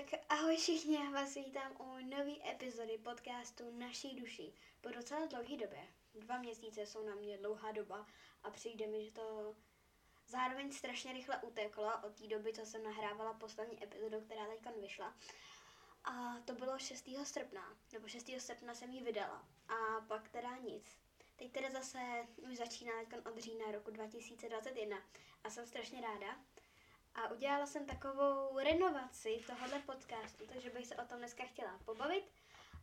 Tak ahoj všichni, já vás vítám u nové epizody podcastu Naší duši. Po docela dlouhé době, dva měsíce jsou na mě dlouhá doba a přijde mi, že to zároveň strašně rychle uteklo od té doby, co jsem nahrávala poslední epizodu, která teď vyšla. A to bylo 6. srpna, nebo 6. srpna jsem ji vydala a pak teda nic. Teď teda zase už začíná od října roku 2021 a jsem strašně ráda, a udělala jsem takovou renovaci tohohle podcastu, takže bych se o tom dneska chtěla pobavit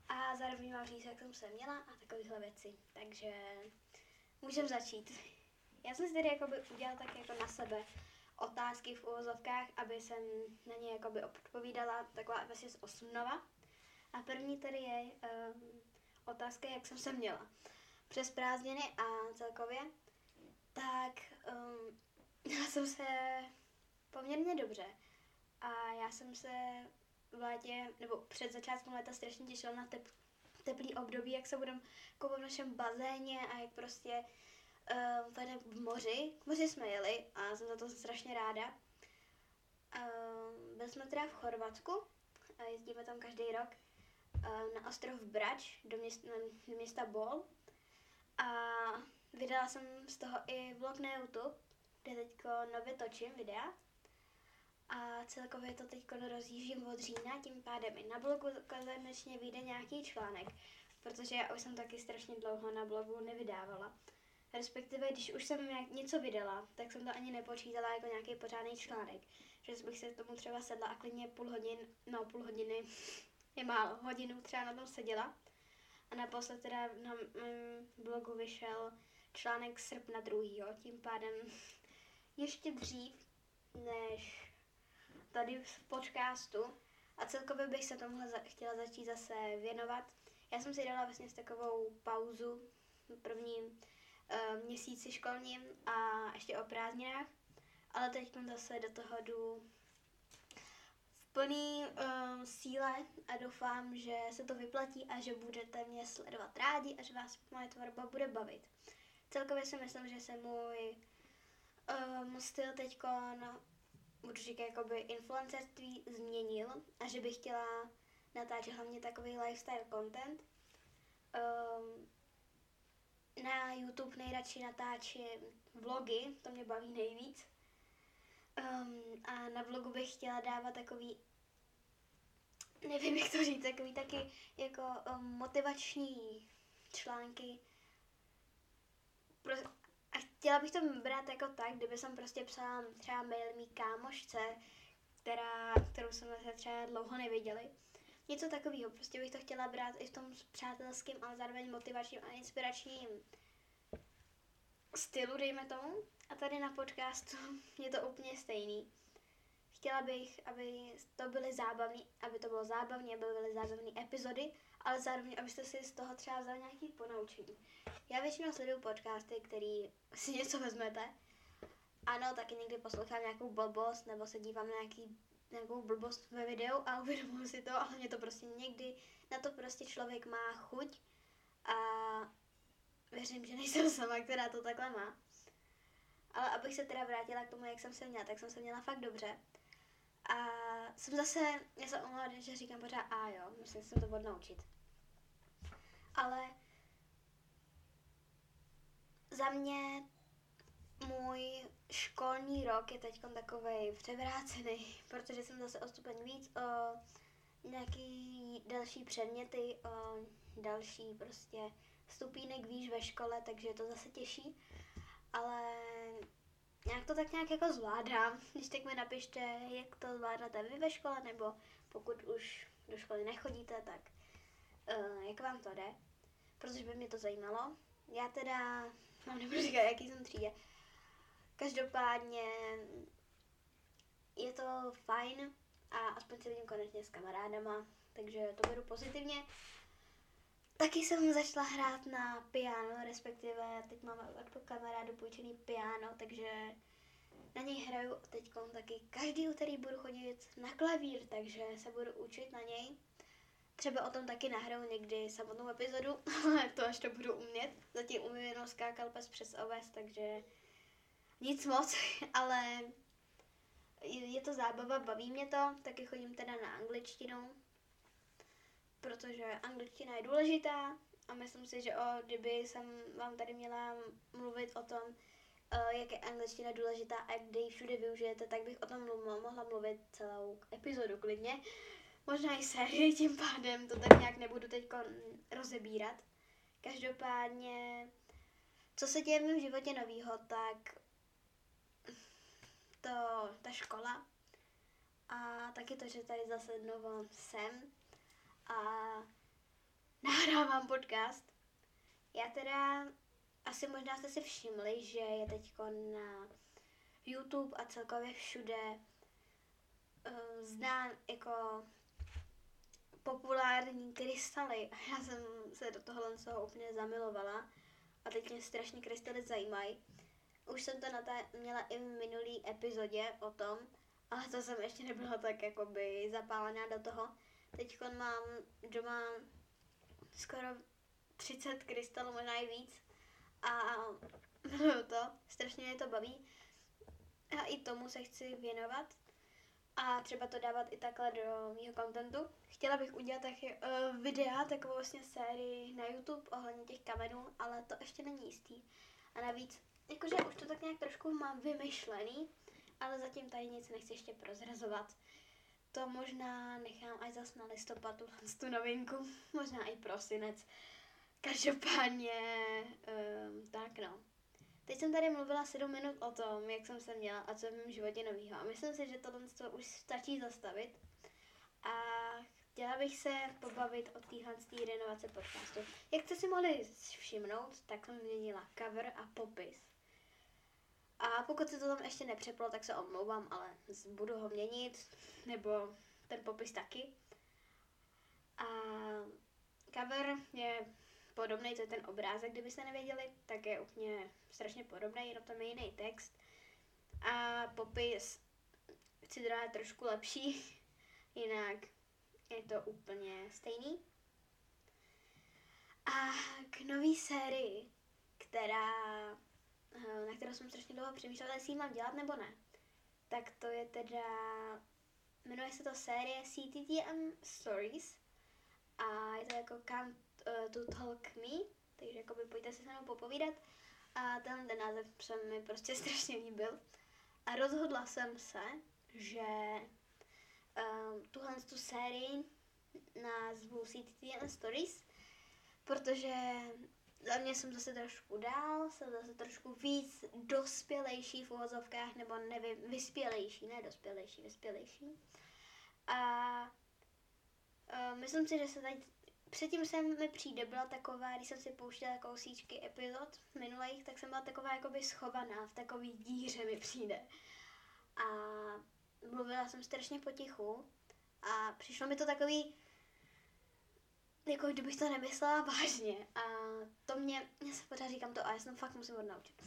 a zároveň vám říct, jak jsem se měla a takovéhle věci. Takže můžeme začít. Já jsem si tedy jakoby udělala tak jako na sebe otázky v uvozovkách, aby jsem na ně jakoby odpovídala, taková vlastně z osmnova. A první tady je um, otázka, jak jsem se měla. Přes prázdniny a celkově, tak um, já jsem se poměrně dobře. A já jsem se v létě, nebo před začátkem léta strašně těšila na tep, teplý období, jak se budeme koupat v našem bazéně a jak prostě uh, tady v moři. K moři jsme jeli a jsem za to strašně ráda. Uh, byli jsme teda v Chorvatsku a jezdíme tam každý rok uh, na ostrov Brač do města, do města Bol. A vydala jsem z toho i vlog na YouTube, kde teďko nově točím videa a celkově to teď rozjíždím od října, tím pádem i na blogu konečně vyjde nějaký článek, protože já už jsem taky strašně dlouho na blogu nevydávala. Respektive, když už jsem něco vydala, tak jsem to ani nepočítala jako nějaký pořádný článek. Že bych se tomu třeba sedla a klidně půl hodin, no půl hodiny, je málo, hodinu třeba na tom seděla. A naposled teda na mém blogu vyšel článek srpna druhýho, tím pádem ještě dřív, než tady v podcastu a celkově bych se tomuhle za, chtěla začít zase věnovat. Já jsem si dala vlastně takovou pauzu v prvním uh, měsíci školním a ještě o prázdninách, ale teď zase do toho jdu v plný uh, síle a doufám, že se to vyplatí a že budete mě sledovat rádi a že vás moje tvorba bude bavit. Celkově si myslím, že se můj um, styl teď určitě jakoby influencerství změnil a že bych chtěla natáčet hlavně takový lifestyle content. Um, na YouTube nejradši natáčím vlogy, to mě baví nejvíc. Um, a na vlogu bych chtěla dávat takový, nevím jak to říct, takový taky jako um, motivační články. Pro, chtěla bych to brát jako tak, kdyby jsem prostě psala třeba mail mý kámošce, která, kterou jsme se třeba dlouho neviděli. Něco takového, prostě bych to chtěla brát i v tom přátelském, ale zároveň motivačním a inspiračním stylu, dejme tomu. A tady na podcastu je to úplně stejný. Chtěla bych, aby to byly zábavní, aby to bylo zábavné, aby byly zábavné epizody, ale zároveň, abyste si z toho třeba vzali nějaký ponaučení. Já většinou sleduju podcasty, který si něco vezmete. Ano, taky někdy poslouchám nějakou blbost, nebo se dívám na nějaký, nějakou blbost ve videu a uvědomuji si to, ale mě to prostě někdy, na to prostě člověk má chuť a věřím, že nejsem sama, která to takhle má. Ale abych se teda vrátila k tomu, jak jsem se měla, tak jsem se měla fakt dobře. A jsem zase, já jsem omlouvám, že říkám pořád a jo, musím se to odnaučit. Ale za mě můj školní rok je teď takový převrácený, protože jsem zase o stupeň víc o nějaký další předměty, o další prostě stupínek výš ve škole, takže je to zase těžší. Ale nějak to tak nějak jako zvládám. Když tak mi napište, jak to zvládáte vy ve škole, nebo pokud už do školy nechodíte, tak uh, jak vám to jde. Protože by mě to zajímalo. Já teda, mám nebudu říkat, jaký jsem třídě. Každopádně je to fajn a aspoň se vidím konečně s kamarádama, takže to beru pozitivně. Taky jsem začala hrát na piano, respektive teď mám od kamarádu půjčený piano, takže na něj hraju teď taky každý úterý budu chodit na klavír, takže se budu učit na něj. Třeba o tom taky nahraju někdy samotnou epizodu, ale to až to budu umět. Zatím umím jenom skákat pes přes oves, takže nic moc, ale je to zábava, baví mě to, taky chodím teda na angličtinu, protože angličtina je důležitá a myslím si, že o, kdyby jsem vám tady měla mluvit o tom, jak je angličtina důležitá a kdy ji všude využijete, tak bych o tom mohla mluvit celou epizodu klidně. Možná i sérii, tím pádem to tak nějak nebudu teď rozebírat. Každopádně, co se děje v mém životě novýho, tak to ta škola a taky to, že tady zase znovu jsem a nahrávám podcast. Já teda, asi možná jste si všimli, že je teď na YouTube a celkově všude uh, znám jako populární krystaly. A já jsem se do tohohle toho úplně zamilovala. A teď mě strašně krystaly zajímají. Už jsem to nata- měla i v minulý epizodě o tom, ale to jsem ještě nebyla tak jakoby zapálená do toho. Teď mám doma skoro 30 krystalů, možná i víc. A to, strašně mě to baví. A i tomu se chci věnovat. A třeba to dávat i takhle do mého kontentu. Chtěla bych udělat taky uh, videa, takovou vlastně sérii na YouTube ohledně těch kamenů, ale to ještě není jistý. A navíc, jakože už to tak nějak trošku mám vymyšlený, ale zatím tady nic nechci ještě prozrazovat. To možná nechám až zas na listopad, tu novinku, možná i prosinec. Každopádně, um, tak no. Teď jsem tady mluvila 7 minut o tom, jak jsem se měla a co v mém životě novýho. A myslím si, že tohle už stačí zastavit. A chtěla bych se pobavit o téhle renovace podcastu. Jak jste si mohli všimnout, tak jsem změnila cover a popis. A pokud se to tam ještě nepřeplo, tak se omlouvám, ale budu ho měnit, nebo ten popis taky. A cover je podobný, to je ten obrázek, kdybyste nevěděli, tak je úplně strašně podobný, jenom tam je jiný text. A popis chci dát trošku lepší, jinak je to úplně stejný. A k nový sérii, která, eh, na kterou jsem strašně dlouho přemýšlela, jestli ji mám dělat nebo ne, tak to je teda, jmenuje se to série CTTM Stories a je to jako Come uh, to Talk Me, takže jakoby pojďte si se mnou popovídat a tenhle ten název se mi prostě strašně líbil a rozhodla jsem se, že um, tuhle tu sérii názvu CTTN Stories, protože za mě jsem zase trošku dál, jsem zase trošku víc dospělejší v uvozovkách, nebo nevím, vyspělejší, ne dospělejší, vyspělejší. A uh, myslím si, že se tady Předtím jsem mi přijde, byla taková, když jsem si pouštěla kousíčky epizod minulých, tak jsem byla taková jakoby schovaná, v takový díře mi přijde. A mluvila jsem strašně potichu a přišlo mi to takový, jako kdybych to nemyslela vážně. A to mě, já se pořád říkám to a já jsem fakt musím odnaučit.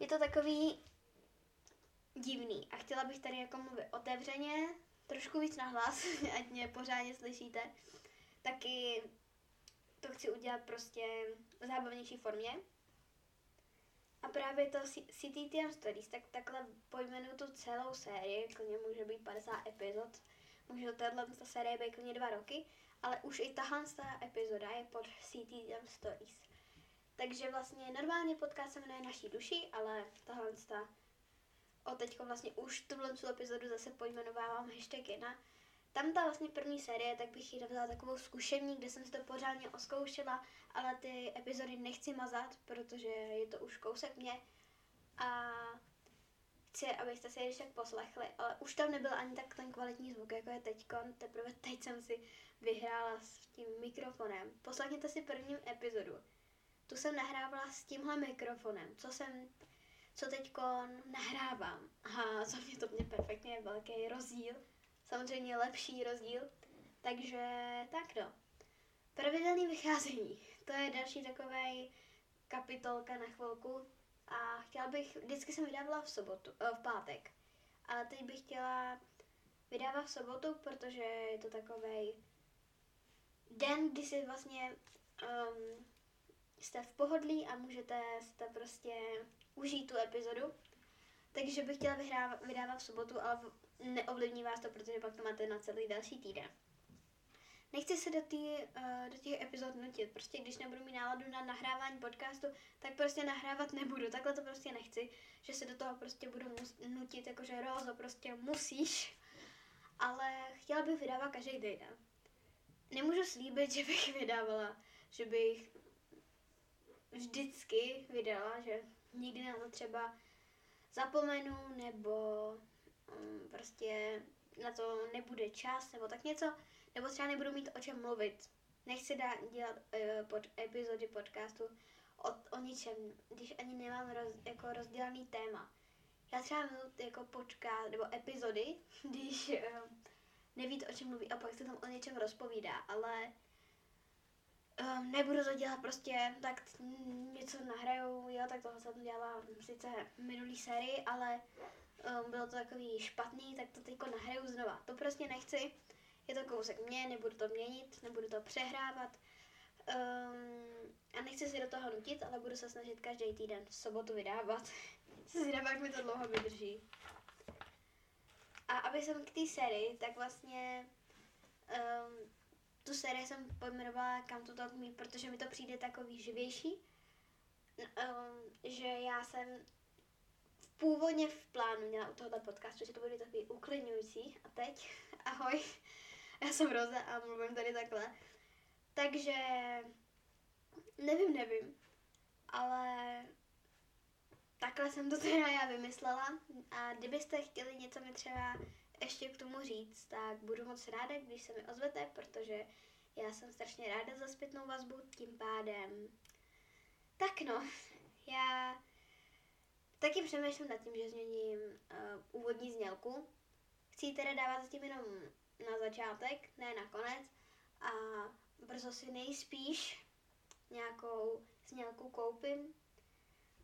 Je to takový divný a chtěla bych tady jako mluvit otevřeně, trošku víc nahlas, ať mě pořádně slyšíte taky to chci udělat prostě v zábavnější formě. A právě to CTTM Stories, tak takhle pojmenuju tu celou sérii, klidně může být 50 epizod, může tahle ta série být klidně dva roky, ale už i tahle ta epizoda je pod CTTM Stories. Takže vlastně normálně podcast se jmenuje Naší duši, ale tahle ta o teďko vlastně už tuhle epizodu zase pojmenovávám hashtag 1, tam ta vlastně první série, tak bych ji vzala takovou zkušební, kde jsem si to pořádně oskoušela, ale ty epizody nechci mazat, protože je to už kousek mě a chci, abyste si je tak poslechli, ale už tam nebyl ani tak ten kvalitní zvuk, jako je teď. Teprve teď jsem si vyhrála s tím mikrofonem. Poslechněte si první epizodu. Tu jsem nahrávala s tímhle mikrofonem, co jsem, co teď nahrávám. A za mě to mě perfektně velký rozdíl samozřejmě lepší rozdíl. Takže tak no. Pravidelný vycházení. To je další takový kapitolka na chvilku. A chtěla bych, vždycky jsem vydávala v sobotu, v pátek. Ale teď bych chtěla vydávat v sobotu, protože je to takový den, kdy si vlastně um, jste v pohodlí a můžete to prostě užít tu epizodu. Takže bych chtěla vydávat v sobotu, ale neovlivní vás to, protože pak to máte na celý další týden. Nechci se do, tý, uh, do těch epizod nutit. Prostě když nebudu mít náladu na nahrávání podcastu, tak prostě nahrávat nebudu. Takhle to prostě nechci, že se do toho prostě budu mus- nutit, jakože Rozo, prostě musíš. Ale chtěla bych vydávat každý týden. Nemůžu slíbit, že bych vydávala, že bych vždycky vydala, že nikdy na to třeba zapomenu, nebo um, prostě na to nebude čas, nebo tak něco, nebo třeba nebudu mít o čem mluvit. Nechci dát, dělat uh, pod epizody podcastu o, o ničem, když ani nemám roz, jako rozdělaný téma. Já třeba milu jako podcast nebo epizody, když uh, nevíte, o čem mluví a pak se tam o něčem rozpovídá, ale um, nebudu to dělat prostě, tak něco nahraju, jo, tak toho jsem dělala sice minulý sérii, ale um, bylo to takový špatný, tak to teďko nahraju znova. To prostě nechci, je to kousek mě, nebudu to měnit, nebudu to přehrávat. Um, a nechci si do toho nutit, ale budu se snažit každý týden v sobotu vydávat. Se zvědavá, jak mi to dlouho vydrží. A aby jsem k té sérii, tak vlastně um, tu sérii jsem pojmenovala Kam to Talk Me, protože mi to přijde takový živější. Um, že já jsem původně v plánu měla u tohoto podcastu, že to bude takový uklidňující. A teď, ahoj, já jsem Roza a mluvím tady takhle. Takže nevím, nevím, ale takhle jsem to teda já vymyslela a kdybyste chtěli něco mi třeba ještě k tomu říct, tak budu moc ráda, když se mi ozvete, protože já jsem strašně ráda za zpětnou vazbu, tím pádem. Tak no, já taky přemýšlím nad tím, že změním uh, úvodní znělku. Chci teda dávat zatím jenom na začátek, ne na konec. A brzo si nejspíš nějakou znělku koupím,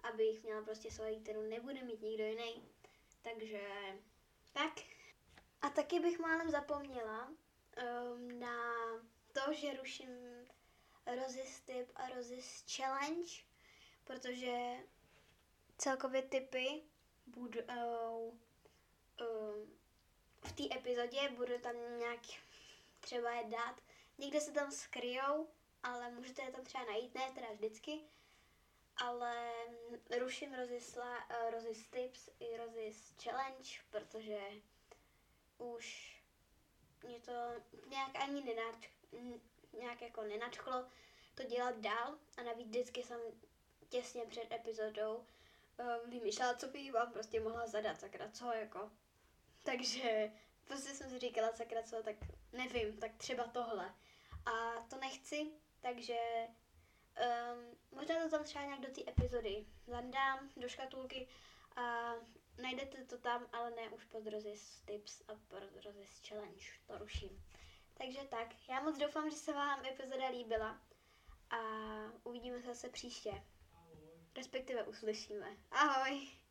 abych měla prostě svoji, kterou nebude mít nikdo jiný. Takže tak. A taky bych málem zapomněla um, na to, že ruším Rozis Tip a Rozis Challenge, protože celkově typy budou um, v té epizodě, budu tam nějak třeba je dát. Někde se tam skryjou, ale můžete je tam třeba najít, ne teda vždycky, ale ruším rozisla, uh, rozis tips i rozis challenge, protože už mě to nějak ani nenač, nějak jako nenačklo to dělat dál a navíc vždycky jsem těsně před epizodou vymýšlela, co bych vám prostě mohla zadat, sakra, co jako. Takže prostě jsem si říkala, sakra, co, tak nevím, tak třeba tohle. A to nechci, takže um, možná to tam třeba nějak do té epizody zandám do škatulky a najdete to tam, ale ne už pod Rozis Tips a pod Rozis Challenge, to ruším. Takže tak, já moc doufám, že se vám epizoda líbila a uvidíme se zase příště. Respektive uslyšíme. Ahoj!